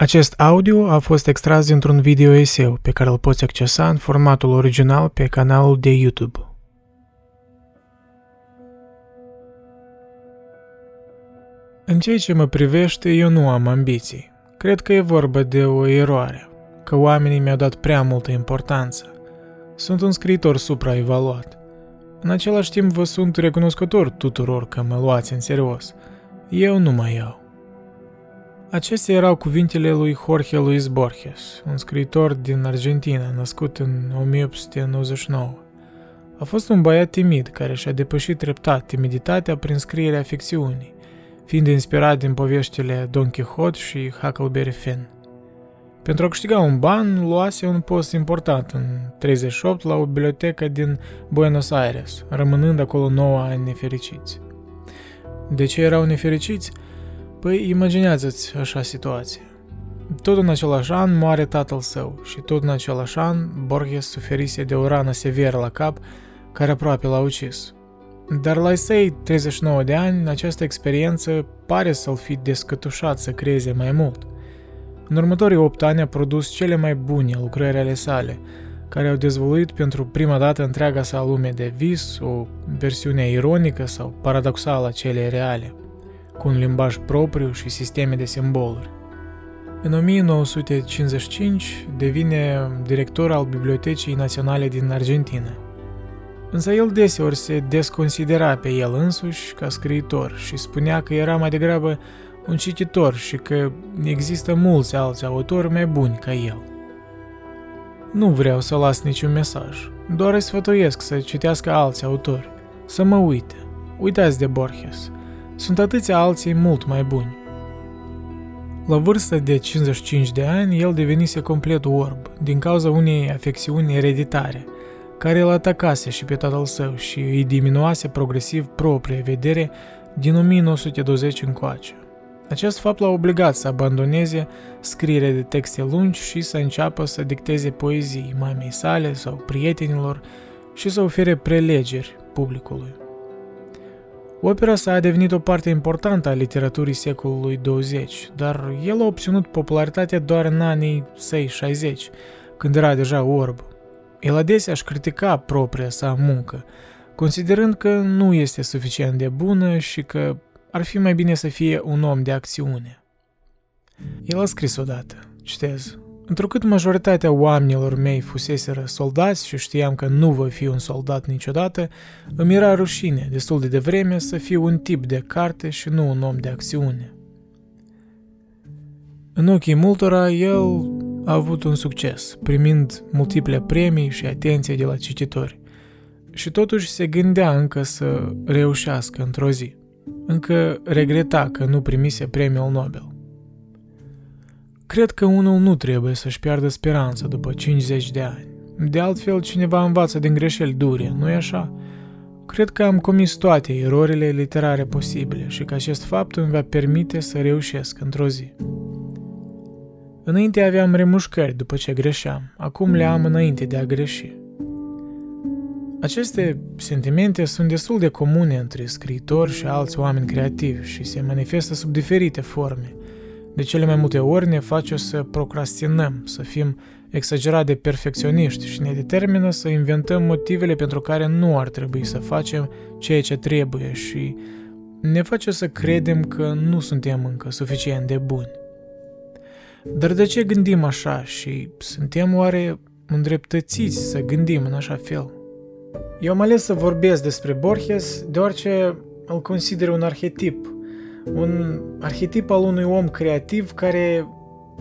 Acest audio a fost extras dintr-un video eseu pe care îl poți accesa în formatul original pe canalul de YouTube. În ceea ce mă privește, eu nu am ambiții. Cred că e vorba de o eroare, că oamenii mi-au dat prea multă importanță. Sunt un scriitor supraevaluat. În același timp vă sunt recunoscător tuturor că mă luați în serios. Eu nu mai iau. Acestea erau cuvintele lui Jorge Luis Borges, un scriitor din Argentina, născut în 1899. A fost un băiat timid care și-a depășit treptat timiditatea prin scrierea ficțiunii, fiind inspirat din poveștile Don Quixote și Huckleberry Finn. Pentru a câștiga un ban, luase un post important în 38 la o bibliotecă din Buenos Aires, rămânând acolo 9 ani nefericiți. De ce erau nefericiți? Păi, imaginează-ți așa situație. Tot în același an moare tatăl său și tot în același an Borges suferise de o rană severă la cap care aproape l-a ucis. Dar la săi 39 de ani, această experiență pare să-l fi descătușat să creeze mai mult. În următorii 8 ani a produs cele mai bune lucrări ale sale, care au dezvoluit pentru prima dată întreaga sa lume de vis, o versiune ironică sau paradoxală a celei reale cu un limbaj propriu și sisteme de simboluri. În 1955 devine director al Bibliotecii Naționale din Argentina. Însă el deseori se desconsidera pe el însuși ca scriitor și spunea că era mai degrabă un cititor și că există mulți alți autori mai buni ca el. Nu vreau să las niciun mesaj, doar îi sfătuiesc să citească alți autori, să mă uite. Uitați de Borges, sunt atâția alții mult mai buni. La vârsta de 55 de ani, el devenise complet orb, din cauza unei afecțiuni ereditare, care îl atacase și pe tatăl său și îi diminuase progresiv propria vedere din 1920 încoace. Acest fapt l-a obligat să abandoneze scrierea de texte lungi și să înceapă să dicteze poezii mamei sale sau prietenilor și să ofere prelegeri publicului. Opera sa a devenit o parte importantă a literaturii secolului 20, dar el a obținut popularitate doar în anii săi 60, când era deja orb. El adesea își critica propria sa muncă, considerând că nu este suficient de bună și că ar fi mai bine să fie un om de acțiune. El a scris odată, citez, Întrucât majoritatea oamenilor mei fuseseră soldați și știam că nu voi fi un soldat niciodată, îmi era rușine destul de devreme să fiu un tip de carte și nu un om de acțiune. În ochii multora, el a avut un succes, primind multiple premii și atenție de la cititori. Și totuși se gândea încă să reușească într-o zi. Încă regreta că nu primise premiul Nobel. Cred că unul nu trebuie să-și piardă speranța după 50 de ani. De altfel, cineva învață din greșeli dure, nu-i așa? Cred că am comis toate erorile literare posibile și că acest fapt îmi va permite să reușesc într-o zi. Înainte aveam remușcări după ce greșeam, acum le am înainte de a greși. Aceste sentimente sunt destul de comune între scriitori și alți oameni creativi și se manifestă sub diferite forme – de cele mai multe ori ne face să procrastinăm, să fim exagerat de perfecționiști și ne determină să inventăm motivele pentru care nu ar trebui să facem ceea ce trebuie și ne face să credem că nu suntem încă suficient de buni. Dar de ce gândim așa și suntem oare îndreptățiți să gândim în așa fel? Eu am ales să vorbesc despre Borges deoarece îl consider un arhetip un arhetip al unui om creativ care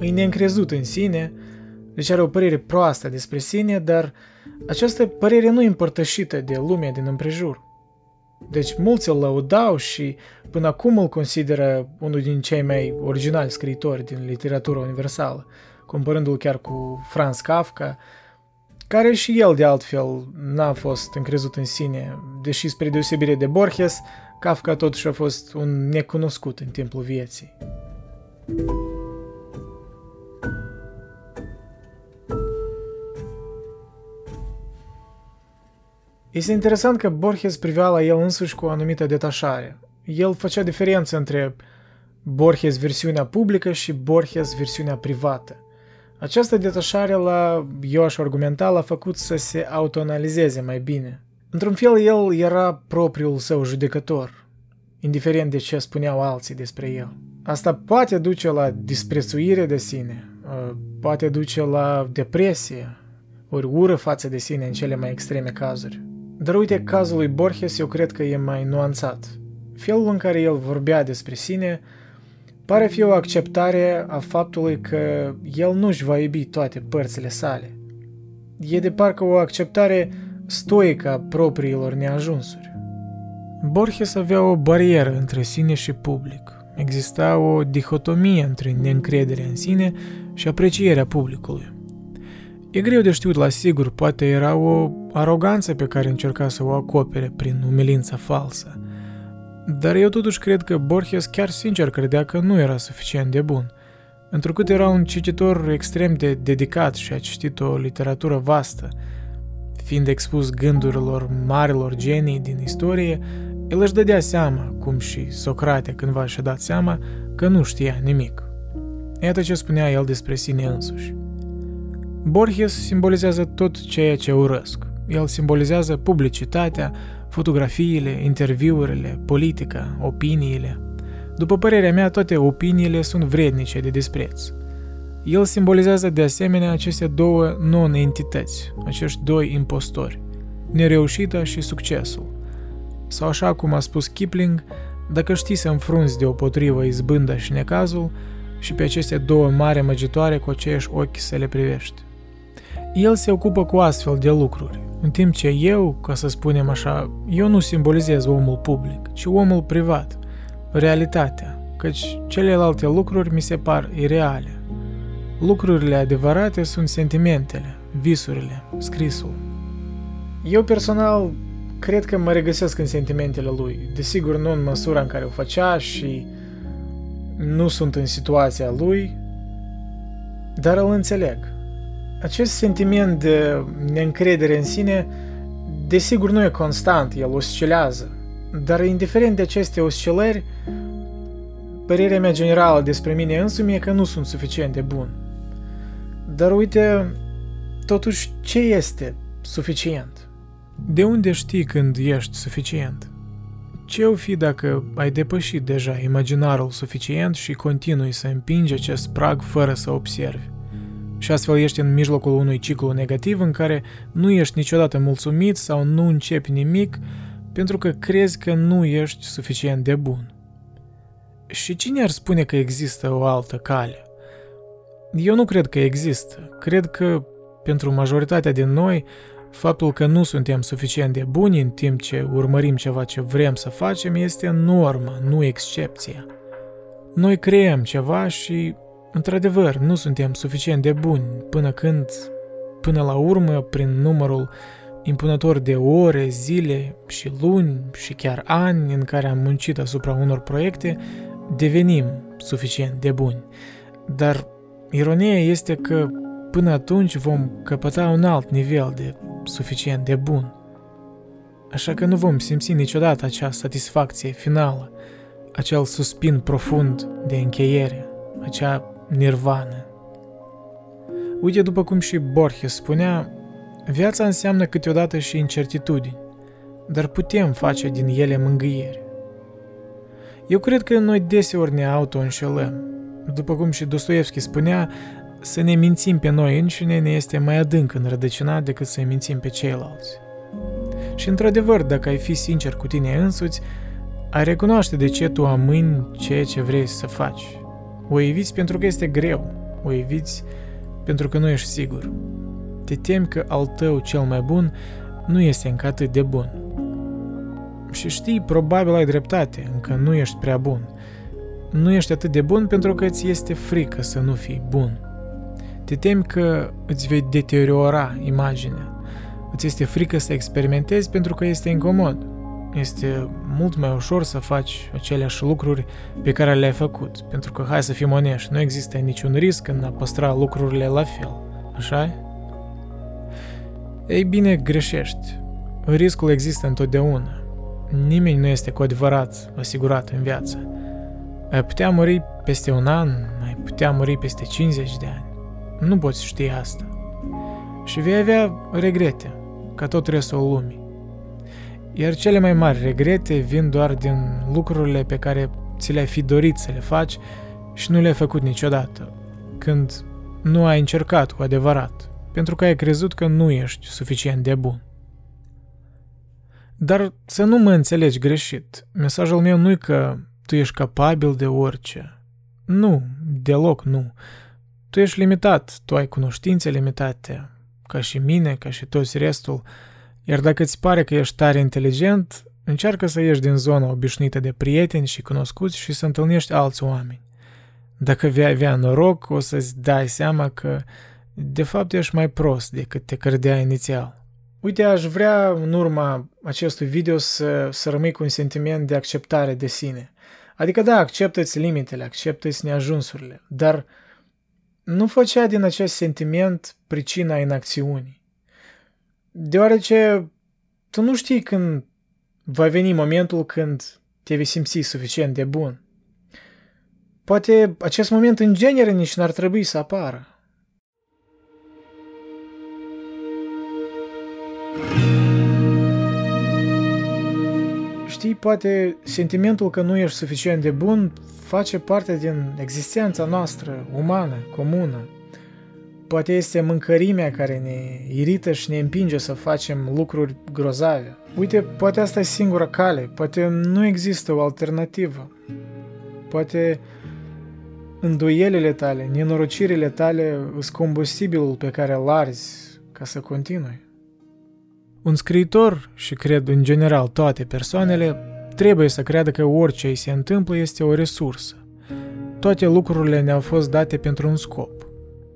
e neîncrezut în sine, deci are o părere proastă despre sine, dar această părere nu e împărtășită de lumea din împrejur. Deci mulți îl laudau și până acum îl consideră unul din cei mai originali scriitori din literatura universală, comparându-l chiar cu Franz Kafka, care și el de altfel n-a fost încrezut în sine, deși spre deosebire de Borges, Kafka totuși a fost un necunoscut în timpul vieții. Este interesant că Borges privea la el însuși cu o anumită detașare. El făcea diferență între Borges versiunea publică și Borges versiunea privată. Această detașare la, eu aș argumenta, l-a făcut să se autoanalizeze mai bine. Într-un fel, el era propriul său judecător, indiferent de ce spuneau alții despre el. Asta poate duce la disprețuire de sine, ă, poate duce la depresie, ori ură față de sine în cele mai extreme cazuri. Dar uite, cazul lui Borges eu cred că e mai nuanțat. Felul în care el vorbea despre sine pare fi o acceptare a faptului că el nu-și va iubi toate părțile sale. E de parcă o acceptare stoică a propriilor neajunsuri. Borges avea o barieră între sine și public. Exista o dihotomie între neîncrederea în sine și aprecierea publicului. E greu de știut la sigur, poate era o aroganță pe care încerca să o acopere prin umilința falsă. Dar eu totuși cred că Borges chiar sincer credea că nu era suficient de bun. Întrucât era un cititor extrem de dedicat și a citit o literatură vastă, fiind expus gândurilor marilor genii din istorie, el își dădea seama, cum și Socrate cândva și-a dat seama, că nu știa nimic. Iată ce spunea el despre sine însuși. Borges simbolizează tot ceea ce urăsc. El simbolizează publicitatea, fotografiile, interviurile, politica, opiniile. După părerea mea, toate opiniile sunt vrednice de dispreț. El simbolizează de asemenea aceste două non-entități, acești doi impostori, nereușita și succesul. Sau așa cum a spus Kipling, dacă știi să înfrunzi deopotrivă izbânda și necazul, și pe aceste două mari măgitoare cu aceiași ochi să le privești. El se ocupă cu astfel de lucruri, în timp ce eu, ca să spunem așa, eu nu simbolizez omul public, ci omul privat, realitatea, căci celelalte lucruri mi se par ireale. Lucrurile adevărate sunt sentimentele, visurile, scrisul. Eu personal cred că mă regăsesc în sentimentele lui, desigur nu în măsura în care o făcea și nu sunt în situația lui, dar îl înțeleg. Acest sentiment de neîncredere în sine, desigur, nu e constant, el oscilează. Dar indiferent de aceste oscilări, părerea mea generală despre mine însumi e că nu sunt suficient de bun. Dar uite, totuși, ce este suficient? De unde știi când ești suficient? Ce o fi dacă ai depășit deja imaginarul suficient și continui să împingi acest prag fără să observi? Și astfel ești în mijlocul unui ciclu negativ în care nu ești niciodată mulțumit sau nu începi nimic pentru că crezi că nu ești suficient de bun. Și cine ar spune că există o altă cale? Eu nu cred că există. Cred că pentru majoritatea din noi, faptul că nu suntem suficient de buni în timp ce urmărim ceva ce vrem să facem este normă, nu excepția. Noi creăm ceva și Într-adevăr, nu suntem suficient de buni până când, până la urmă, prin numărul impunător de ore, zile și luni și chiar ani în care am muncit asupra unor proiecte, devenim suficient de buni. Dar ironia este că până atunci vom căpăta un alt nivel de suficient de bun. Așa că nu vom simți niciodată acea satisfacție finală, acel suspin profund de încheiere, acea nirvana. Uite, după cum și Borges spunea, viața înseamnă câteodată și incertitudini, dar putem face din ele mângâiere. Eu cred că noi deseori ne auto-înșelăm. După cum și Dostoevski spunea, să ne mințim pe noi înșine ne este mai adânc înrădăcinat decât să-i mințim pe ceilalți. Și într-adevăr, dacă ai fi sincer cu tine însuți, ai recunoaște de ce tu amâni ceea ce vrei să faci o eviți pentru că este greu. O eviți pentru că nu ești sigur. Te temi că al tău cel mai bun nu este încă atât de bun. Și știi, probabil ai dreptate, încă nu ești prea bun. Nu ești atât de bun pentru că îți este frică să nu fii bun. Te temi că îți vei deteriora imaginea. Îți este frică să experimentezi pentru că este incomod este mult mai ușor să faci aceleași lucruri pe care le-ai făcut, pentru că, hai să fim onești, nu există niciun risc în a păstra lucrurile la fel, așa Ei bine, greșești. Riscul există întotdeauna. Nimeni nu este cu adevărat asigurat în viață. Ai putea muri peste un an, ai putea muri peste 50 de ani. Nu poți ști asta. Și vei avea regrete, ca tot restul lumii. Iar cele mai mari regrete vin doar din lucrurile pe care ți le-ai fi dorit să le faci și nu le-ai făcut niciodată, când nu ai încercat cu adevărat, pentru că ai crezut că nu ești suficient de bun. Dar să nu mă înțelegi greșit. Mesajul meu nu e că tu ești capabil de orice. Nu, deloc nu. Tu ești limitat, tu ai cunoștințe limitate, ca și mine, ca și toți restul, iar dacă îți pare că ești tare inteligent, încearcă să ieși din zona obișnuită de prieteni și cunoscuți și să întâlnești alți oameni. Dacă vei avea noroc, o să-ți dai seama că de fapt ești mai prost decât te credea inițial. Uite, aș vrea în urma acestui video să, să rămâi cu un sentiment de acceptare de sine. Adică da, acceptă-ți limitele, acceptă-ți neajunsurile, dar nu făcea din acest sentiment pricina inacțiunii. Deoarece tu nu știi când va veni momentul când te vei simți suficient de bun. Poate acest moment în genere nici n-ar trebui să apară. Știi, poate sentimentul că nu ești suficient de bun face parte din existența noastră, umană, comună. Poate este mâncărimea care ne irită și ne împinge să facem lucruri grozave. Uite, poate asta e singura cale, poate nu există o alternativă. Poate îndoielile tale, nenorocirile tale sunt combustibilul pe care îl arzi ca să continui. Un scriitor, și cred în general toate persoanele, trebuie să creadă că orice îi se întâmplă este o resursă. Toate lucrurile ne-au fost date pentru un scop.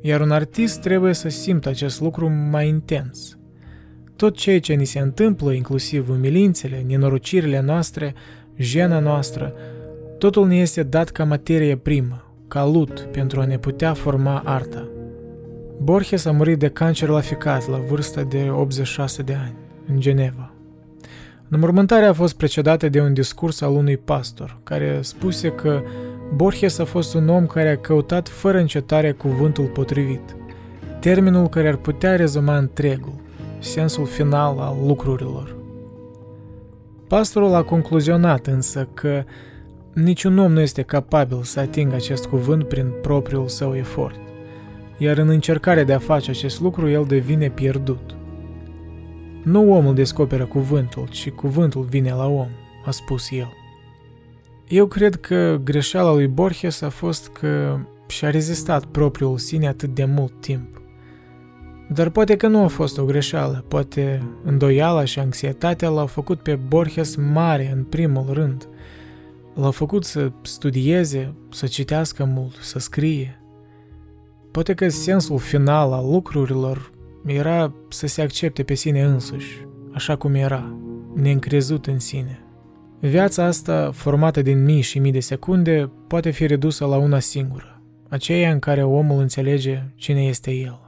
Iar un artist trebuie să simtă acest lucru mai intens. Tot ceea ce ni se întâmplă, inclusiv umilințele, nenorocirile noastre, jena noastră, totul ne este dat ca materie primă, ca lut pentru a ne putea forma arta. Borges a murit de cancer la ficat la vârsta de 86 de ani, în Geneva. Înmormântarea a fost precedată de un discurs al unui pastor, care spuse că Borges a fost un om care a căutat fără încetare cuvântul potrivit, termenul care ar putea rezuma întregul, sensul final al lucrurilor. Pastorul a concluzionat însă că niciun om nu este capabil să atingă acest cuvânt prin propriul său efort iar în încercarea de a face acest lucru el devine pierdut. Nu omul descoperă cuvântul, ci cuvântul vine la om, a spus el. Eu cred că greșeala lui Borges a fost că și-a rezistat propriul sine atât de mult timp. Dar poate că nu a fost o greșeală, poate îndoiala și anxietatea l-au făcut pe Borges mare în primul rând. L-au făcut să studieze, să citească mult, să scrie – Poate că sensul final al lucrurilor era să se accepte pe sine însuși, așa cum era, neîncrezut în sine. Viața asta, formată din mii și mii de secunde, poate fi redusă la una singură, aceea în care omul înțelege cine este el.